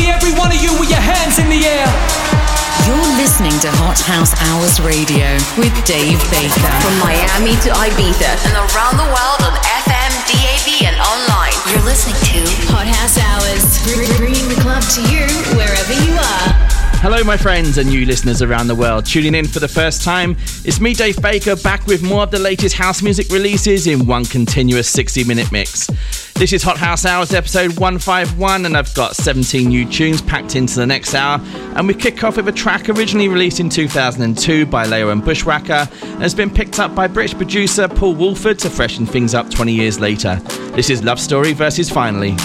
see every one of you with your hands in the air. You're listening to Hot House Hours Radio with Dave Baker. From Miami to Ibiza and around the world on FM, DAB, and online. You're listening to Hot House Hours, bringing the club to you wherever you are. Hello, my friends and new listeners around the world. Tuning in for the first time, it's me, Dave Baker, back with more of the latest house music releases in one continuous 60 minute mix. This is Hot House Hours episode 151, and I've got 17 new tunes packed into the next hour. And we kick off with a track originally released in 2002 by Layo and Bushwacka, and has been picked up by British producer Paul Woolford to freshen things up 20 years later. This is Love Story versus Finally.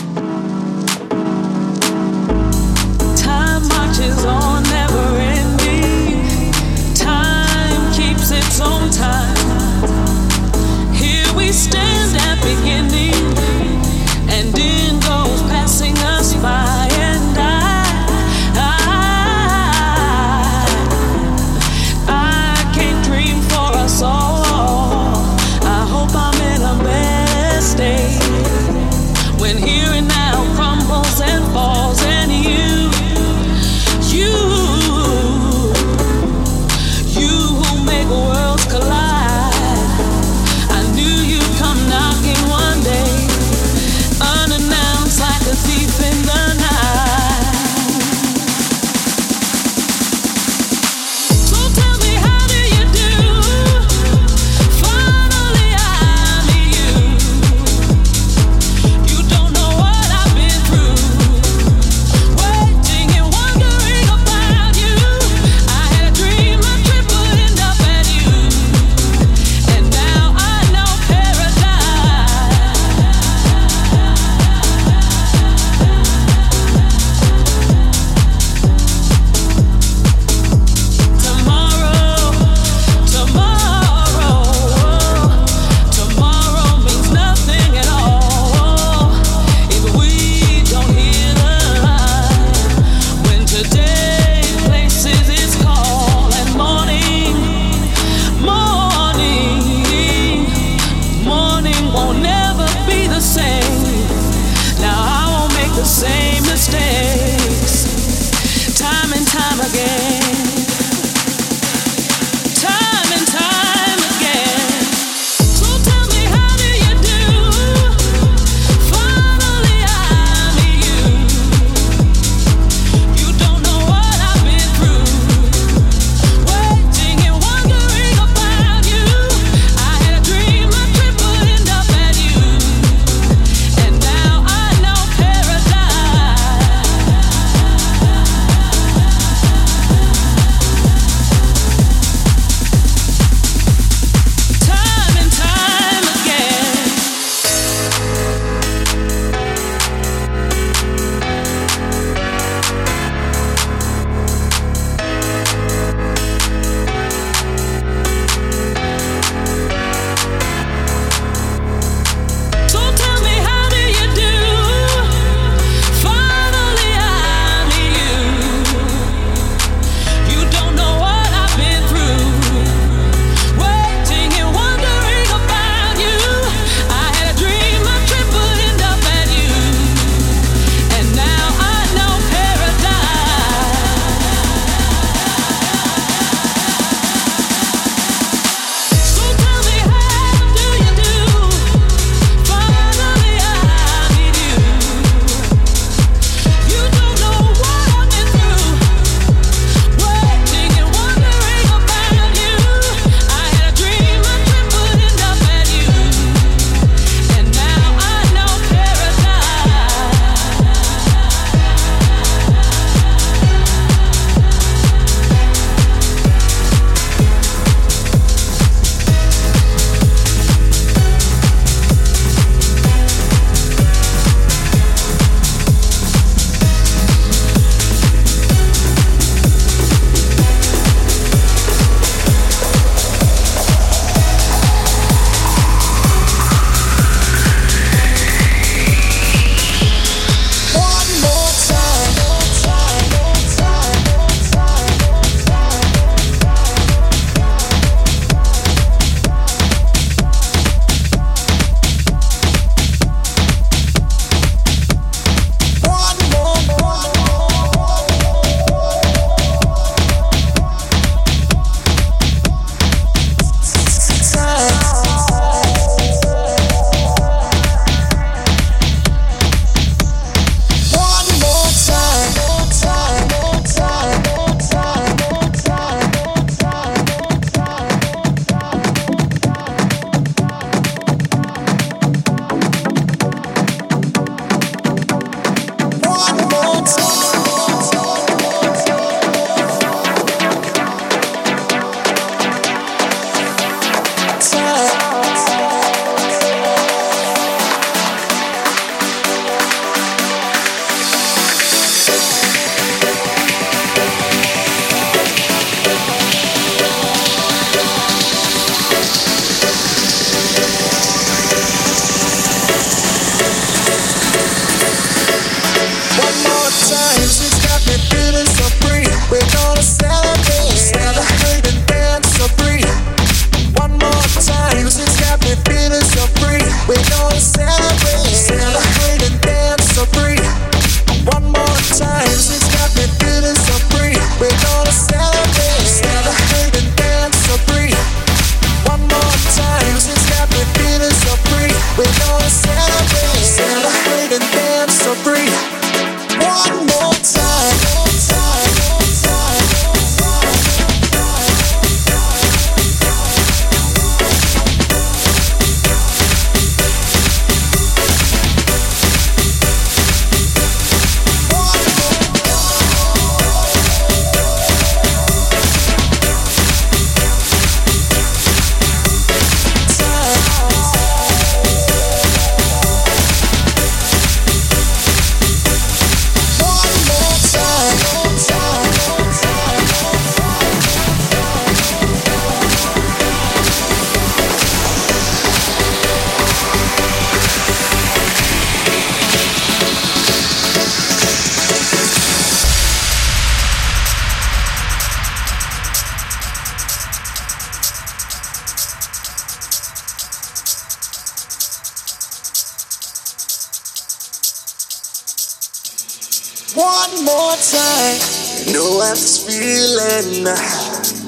More time. You know I'm just feeling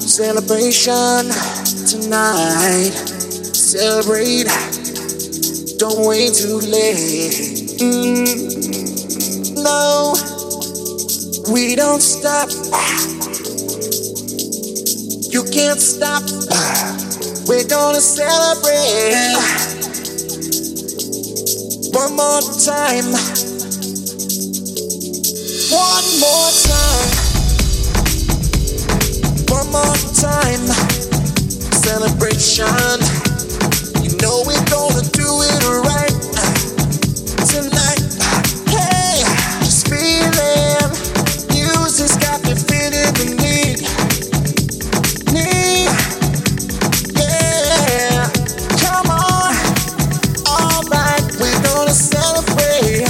celebration tonight. Celebrate. Don't wait too late. Mm, no, we don't stop. You can't stop. We're gonna celebrate. One more time. One more time. One more time. Celebration. You know we're gonna do it right uh, tonight. Hey, feeling. Music's got me feeling the need. Need. Yeah. Come on. Alright, we're gonna celebrate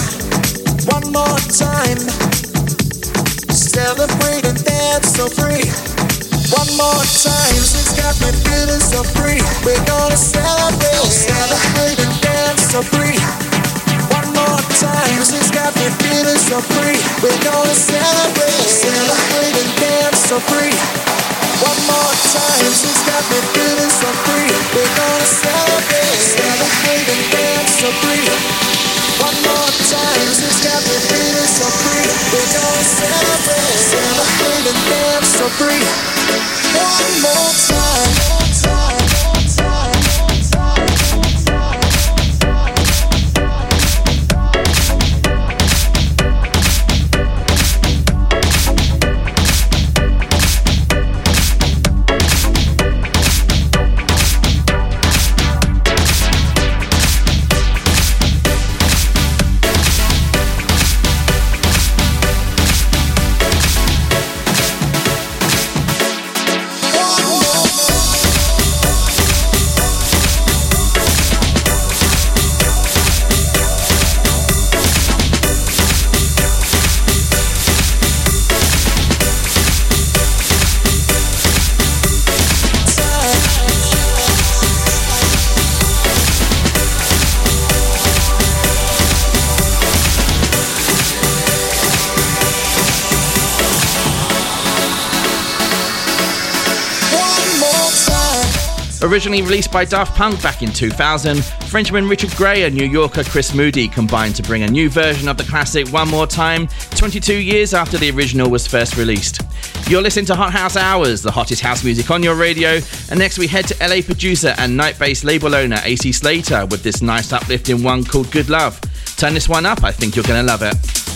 one more time. Celebrate and dance so free. One more time, she's got me feeling so free. We're gonna celebrate, celebrate and dance so free. One more time, she's got me feeling so free. We're gonna celebrate, celebrate and dance so free. One more time, she's got me feeling so free. We're gonna celebrate, celebrate and dance so free. Free. One more time, Originally released by Daft Punk back in 2000, Frenchman Richard Grey and New Yorker Chris Moody combined to bring a new version of the classic One More Time 22 years after the original was first released. You're listening to Hot House Hours, the hottest house music on your radio, and next we head to LA producer and Night Bass label owner AC Slater with this nice uplifting one called Good Love. Turn this one up, I think you're to love it.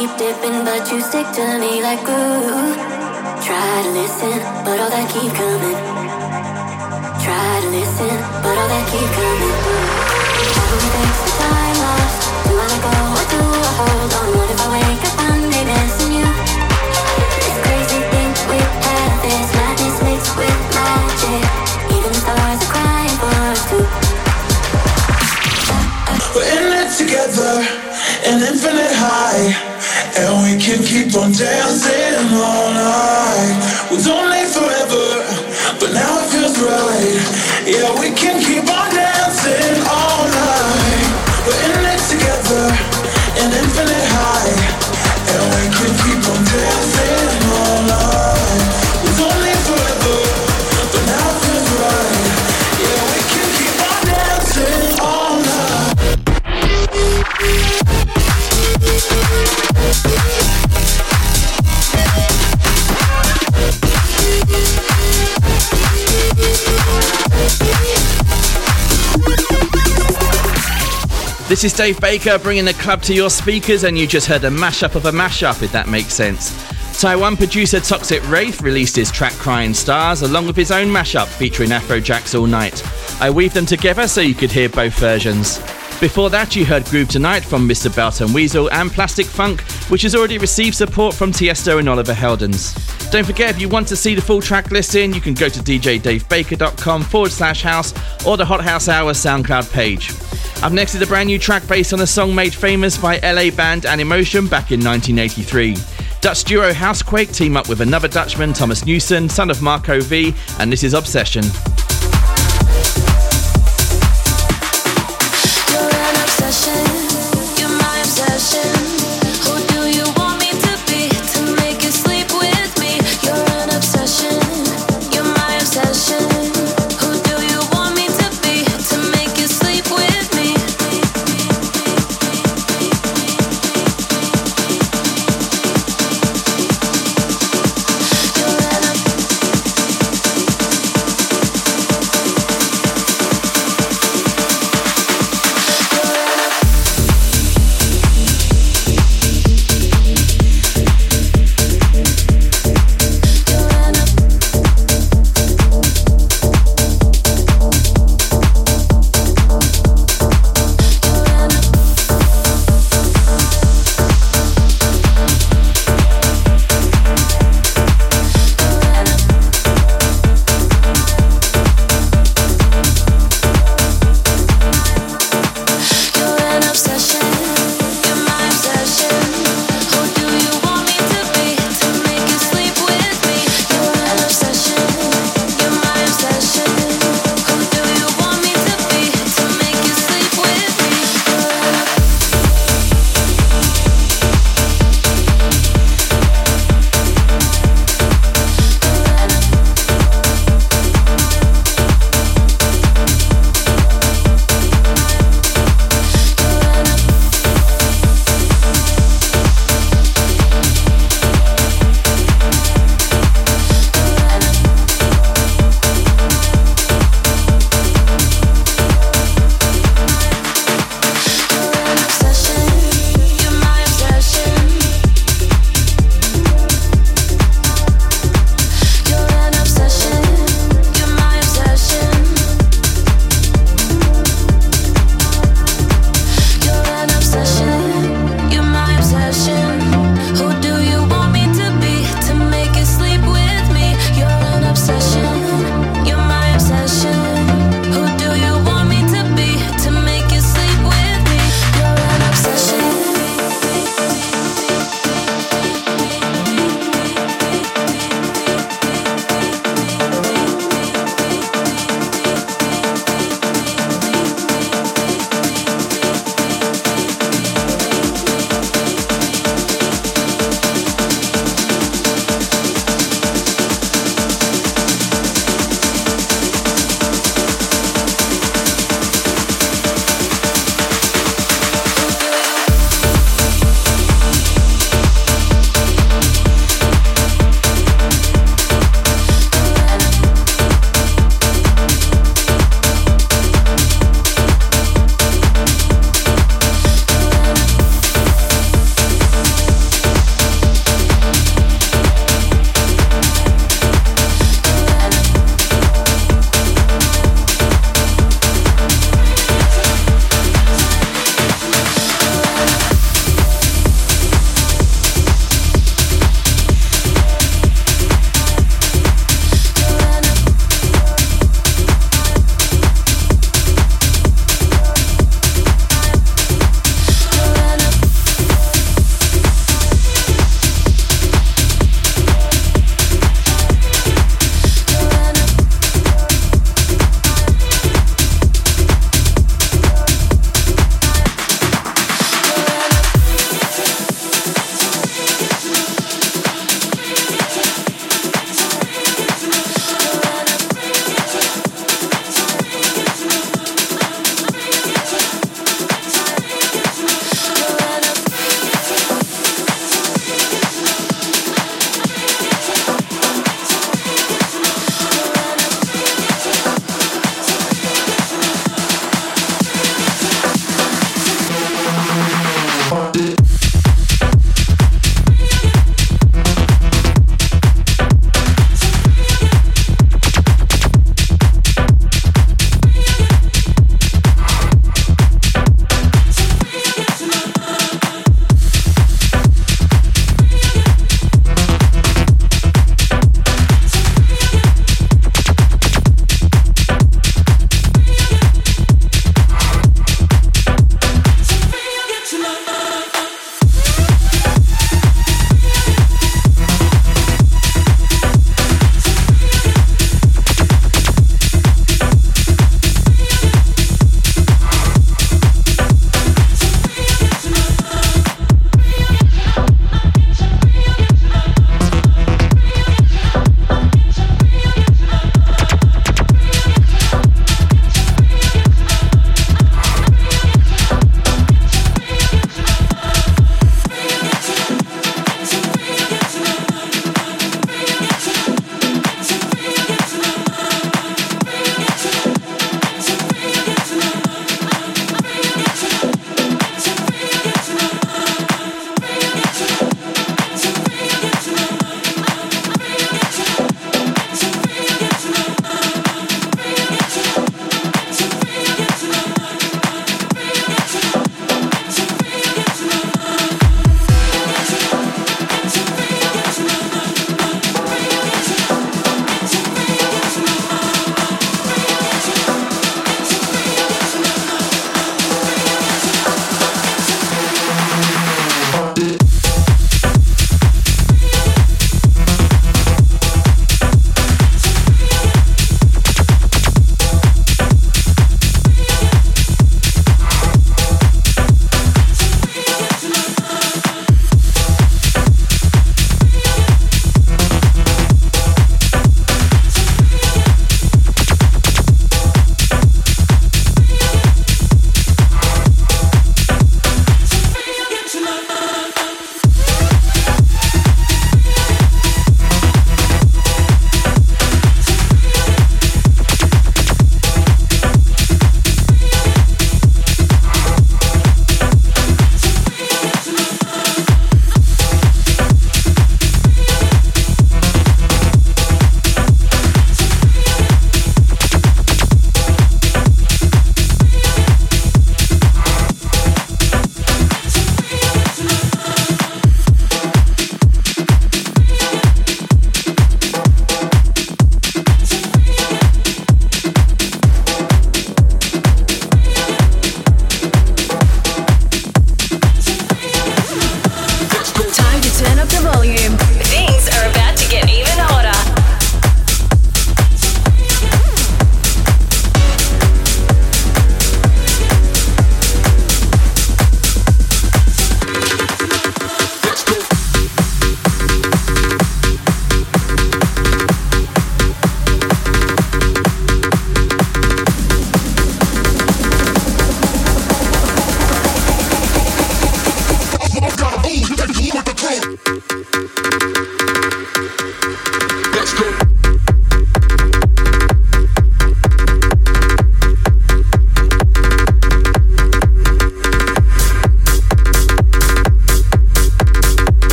Keep dipping, but you stick to me like glue. Try to listen, but all that keep coming. Try to listen, but all that keep coming. Takes the lost. Do I let go or do I hold on? What if I wake up one day missing you? Crazy we have this madness mixed with magic. Even stars are crying for us too. We're in it together, an infinite high. And we can keep on dancing all night. We don't need forever, but now it feels right. Yeah, we can keep on dancing all night. We're in it together, an infinite This is Dave Baker bringing the club to your speakers, and you just heard a mashup of a mashup, if that makes sense. Taiwan producer Toxic Wraith released his track Crying Stars along with his own mashup featuring Afrojack's All Night. I weaved them together so you could hear both versions. Before that, you heard Groove Tonight from Mr. Belt and Wezol and Plastic Funk, which has already received support from Tiesto and Oliver Heldens. Don't forget, if you want to see the full track listing, you can go to djdavebaker.com forward slash house or the Hot House Hour SoundCloud page. Up next is a brand new track based on a song made famous by LA band Animotion back in 1983. Dutch duo Housequake team up with another Dutchman, Thomas Newson, son of Marco V, and this is Obsession.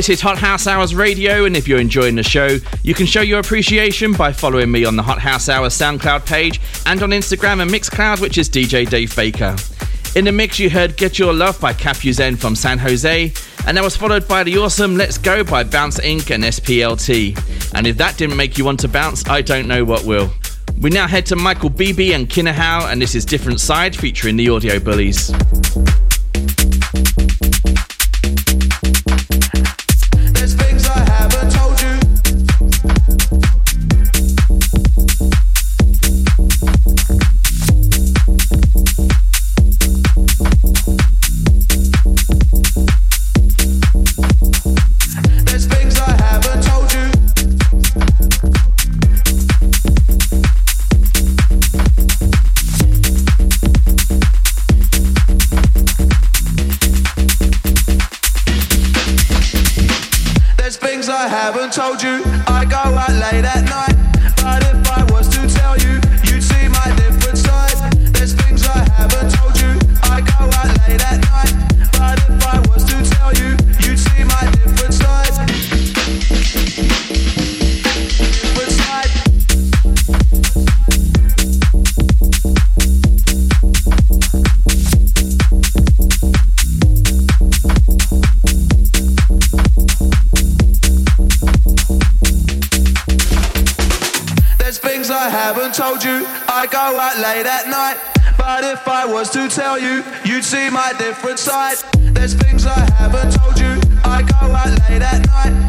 This is Hot House Hours Radio, and if you're enjoying the show, you can show your appreciation by following me on the Hot House Hours SoundCloud page and on Instagram and Mixcloud, which is DJ Dave Baker. In the mix, you heard Get Your Love by Capuzen from San Jose, and that was followed by the awesome Let's Go by Bounce Inc. and SPLT. And if that didn't make you want to bounce, I don't know what will. We now head to Michael Bibi and Kinahau, and this is Different Side featuring the Audio Bullies. go out late at night. But if I was to tell you, you'd see my different side. There's things I haven't told you. I go out late at night.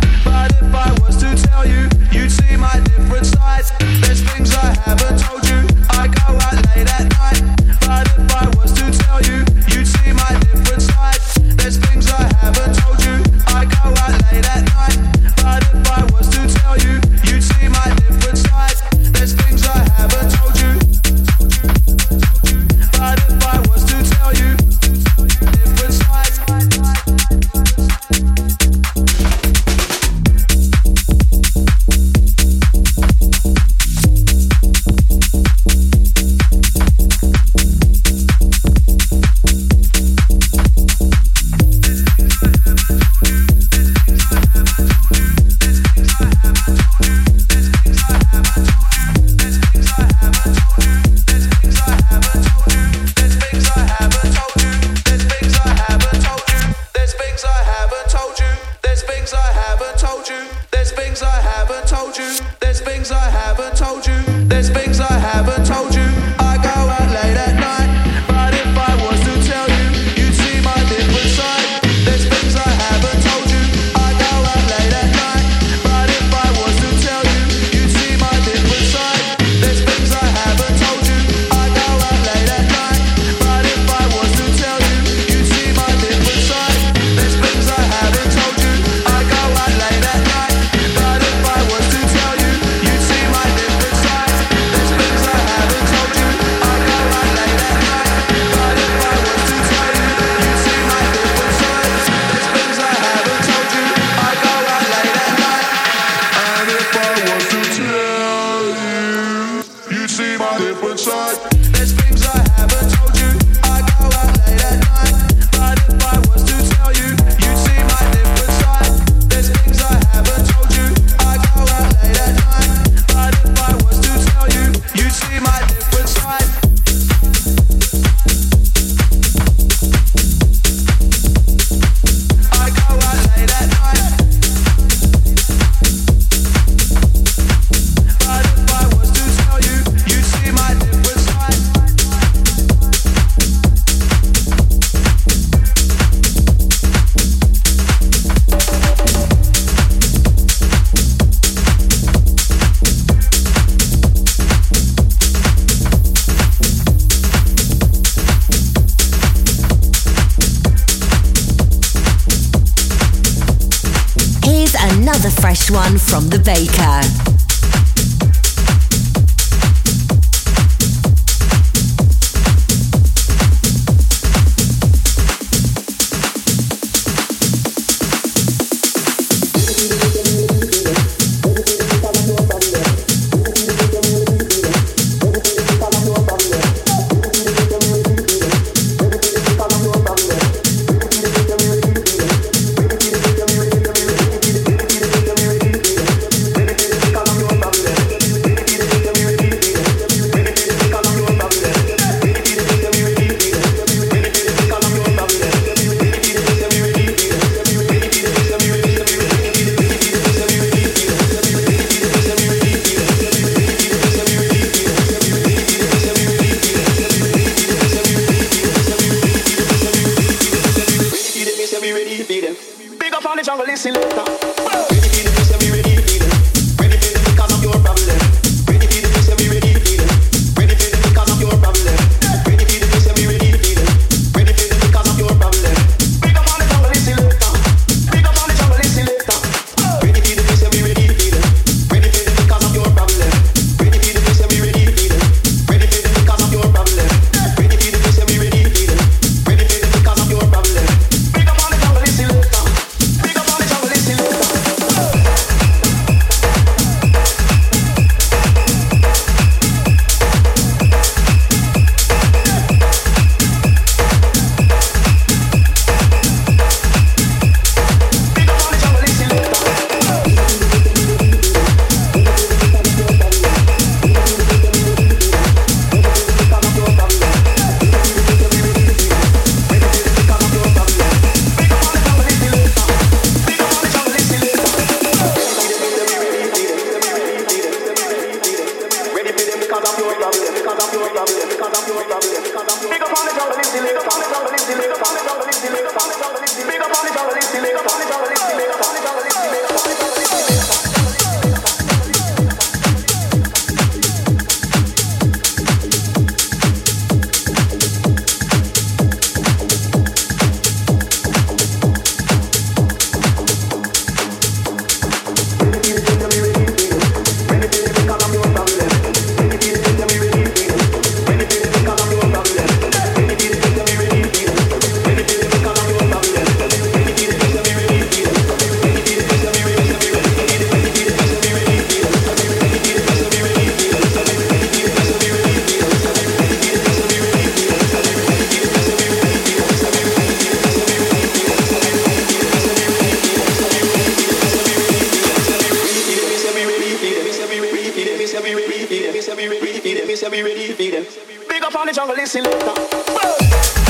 them, me say we ready for them, me say we ready for them. Big up on the jungle, listen later. Boom.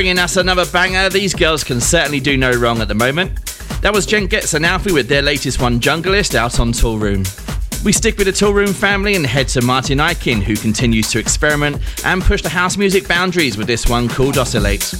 Bringing us another banger. These girls can certainly do no wrong at the moment. That was Jen Getz and Alfie with their latest one, Junglist, out on Toolroom. We stick with the Toolroom family and head to Martin Ikin, who continues to experiment and push the house music boundaries with this one called Oscillate.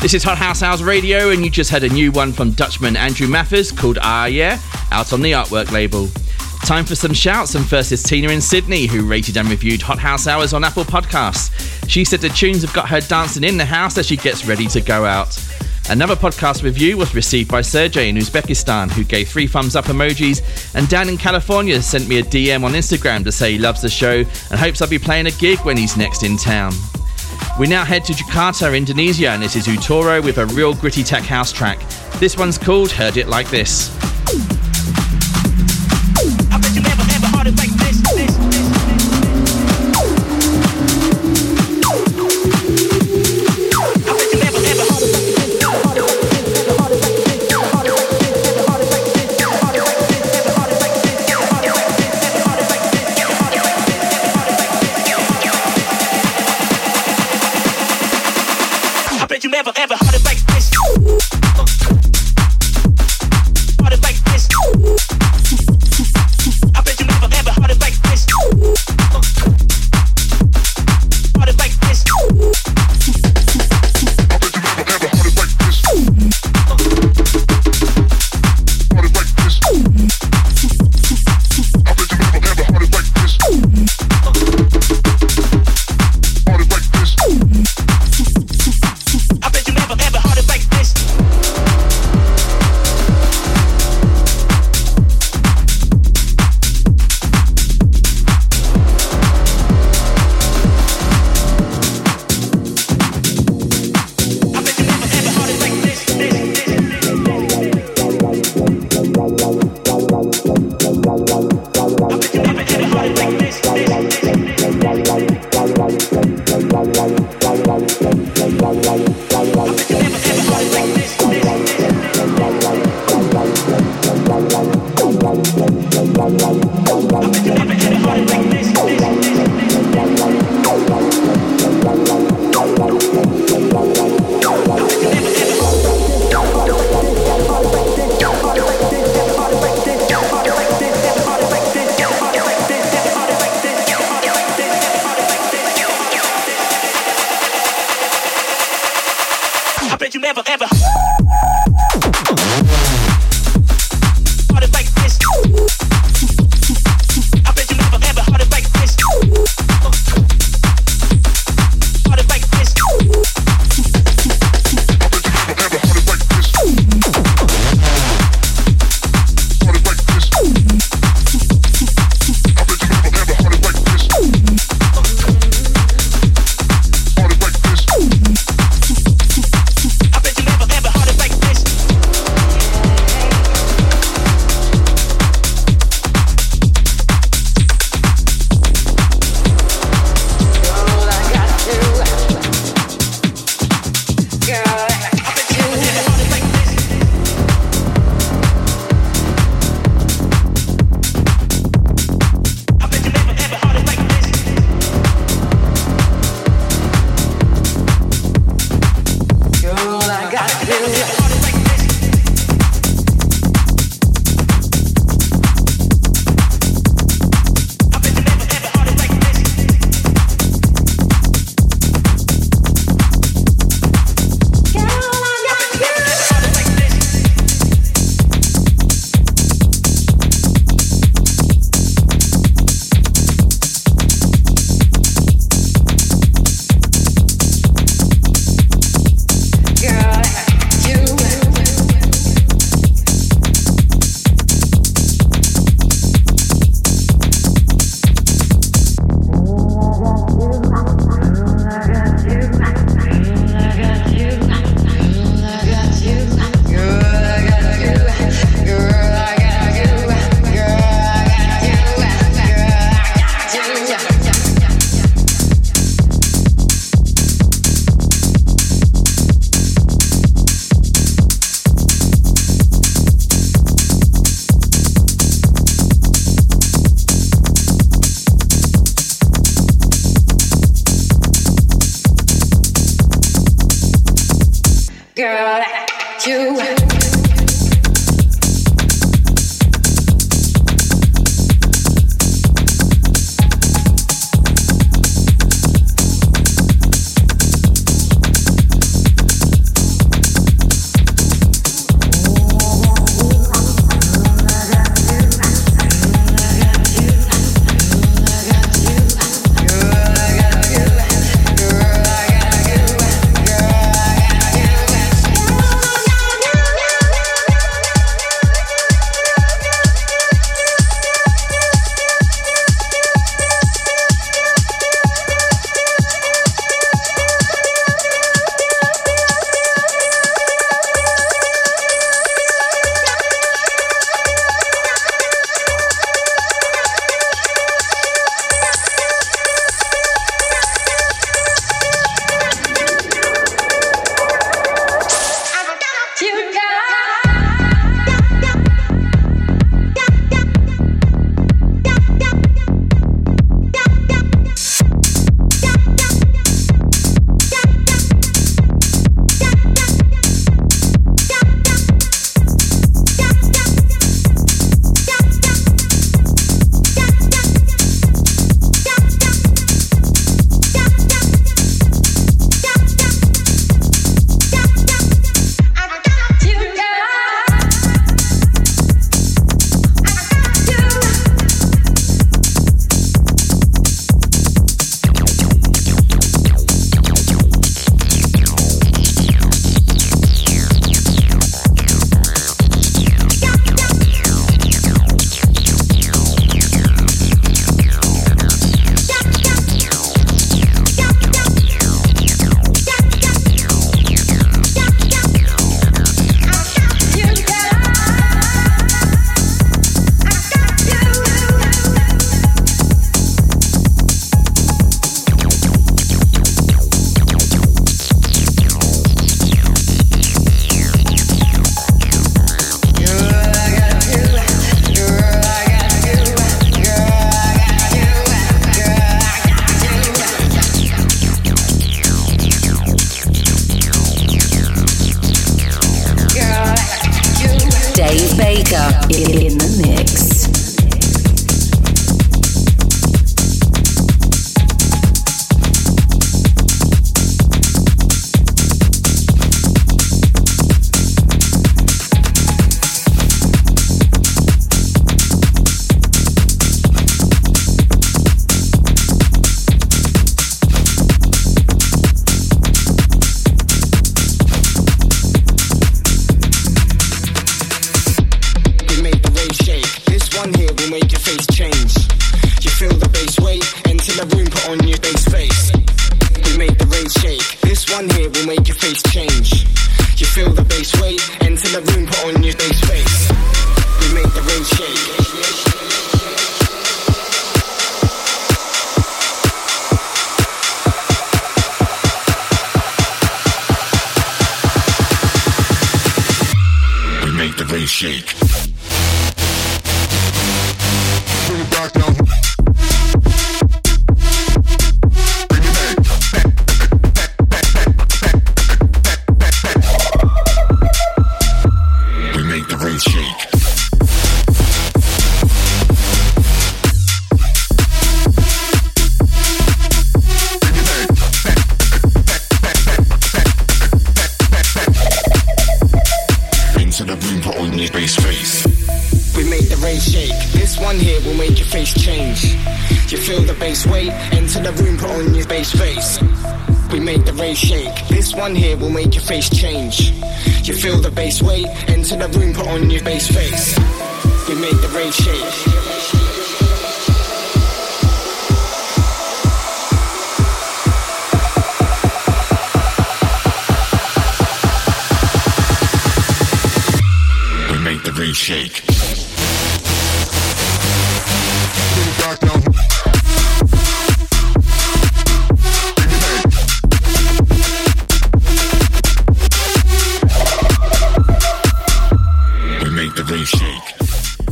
This is Hot House Hours Radio, and you just had a new one from Dutchman Andrew Mathers called Ah Yeah, out on the Artwork label. Time for some shouts, and first is Tina in Sydney, who rated and reviewed Hot House Hours on Apple Podcasts. She said the tunes have got her dancing in the house as she gets ready to go out. Another podcast review was received by Sergey in Uzbekistan, who gave three thumbs up emojis, and Dan in California sent me a DM on Instagram to say he loves the show and hopes I'll be playing a gig when he's next in town. We now head to Jakarta, Indonesia, and this is Utoro with a real gritty tech house track. This one's called Heard It Like This.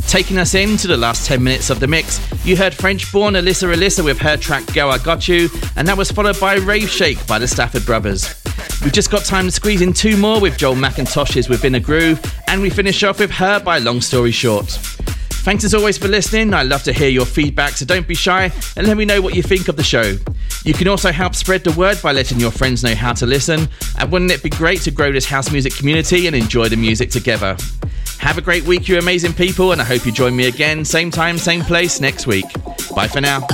Taking us into the last 10 minutes of the mix, you heard French born Alyssa Alyssa with her track Go I Got You, and that was followed by Rave Shake by the Stafford Brothers. We've just got time to squeeze in two more with Joel McIntosh's Within a Groove, and we finish off with her by Long Story Short. Thanks as always for listening. I love to hear your feedback, so don't be shy and let me know what you think of the show. You can also help spread the word by letting your friends know how to listen, and wouldn't it be great to grow this house music community and enjoy the music together? Have a great week, you amazing people, and I hope you join me again, same time, same place next week. Bye for now.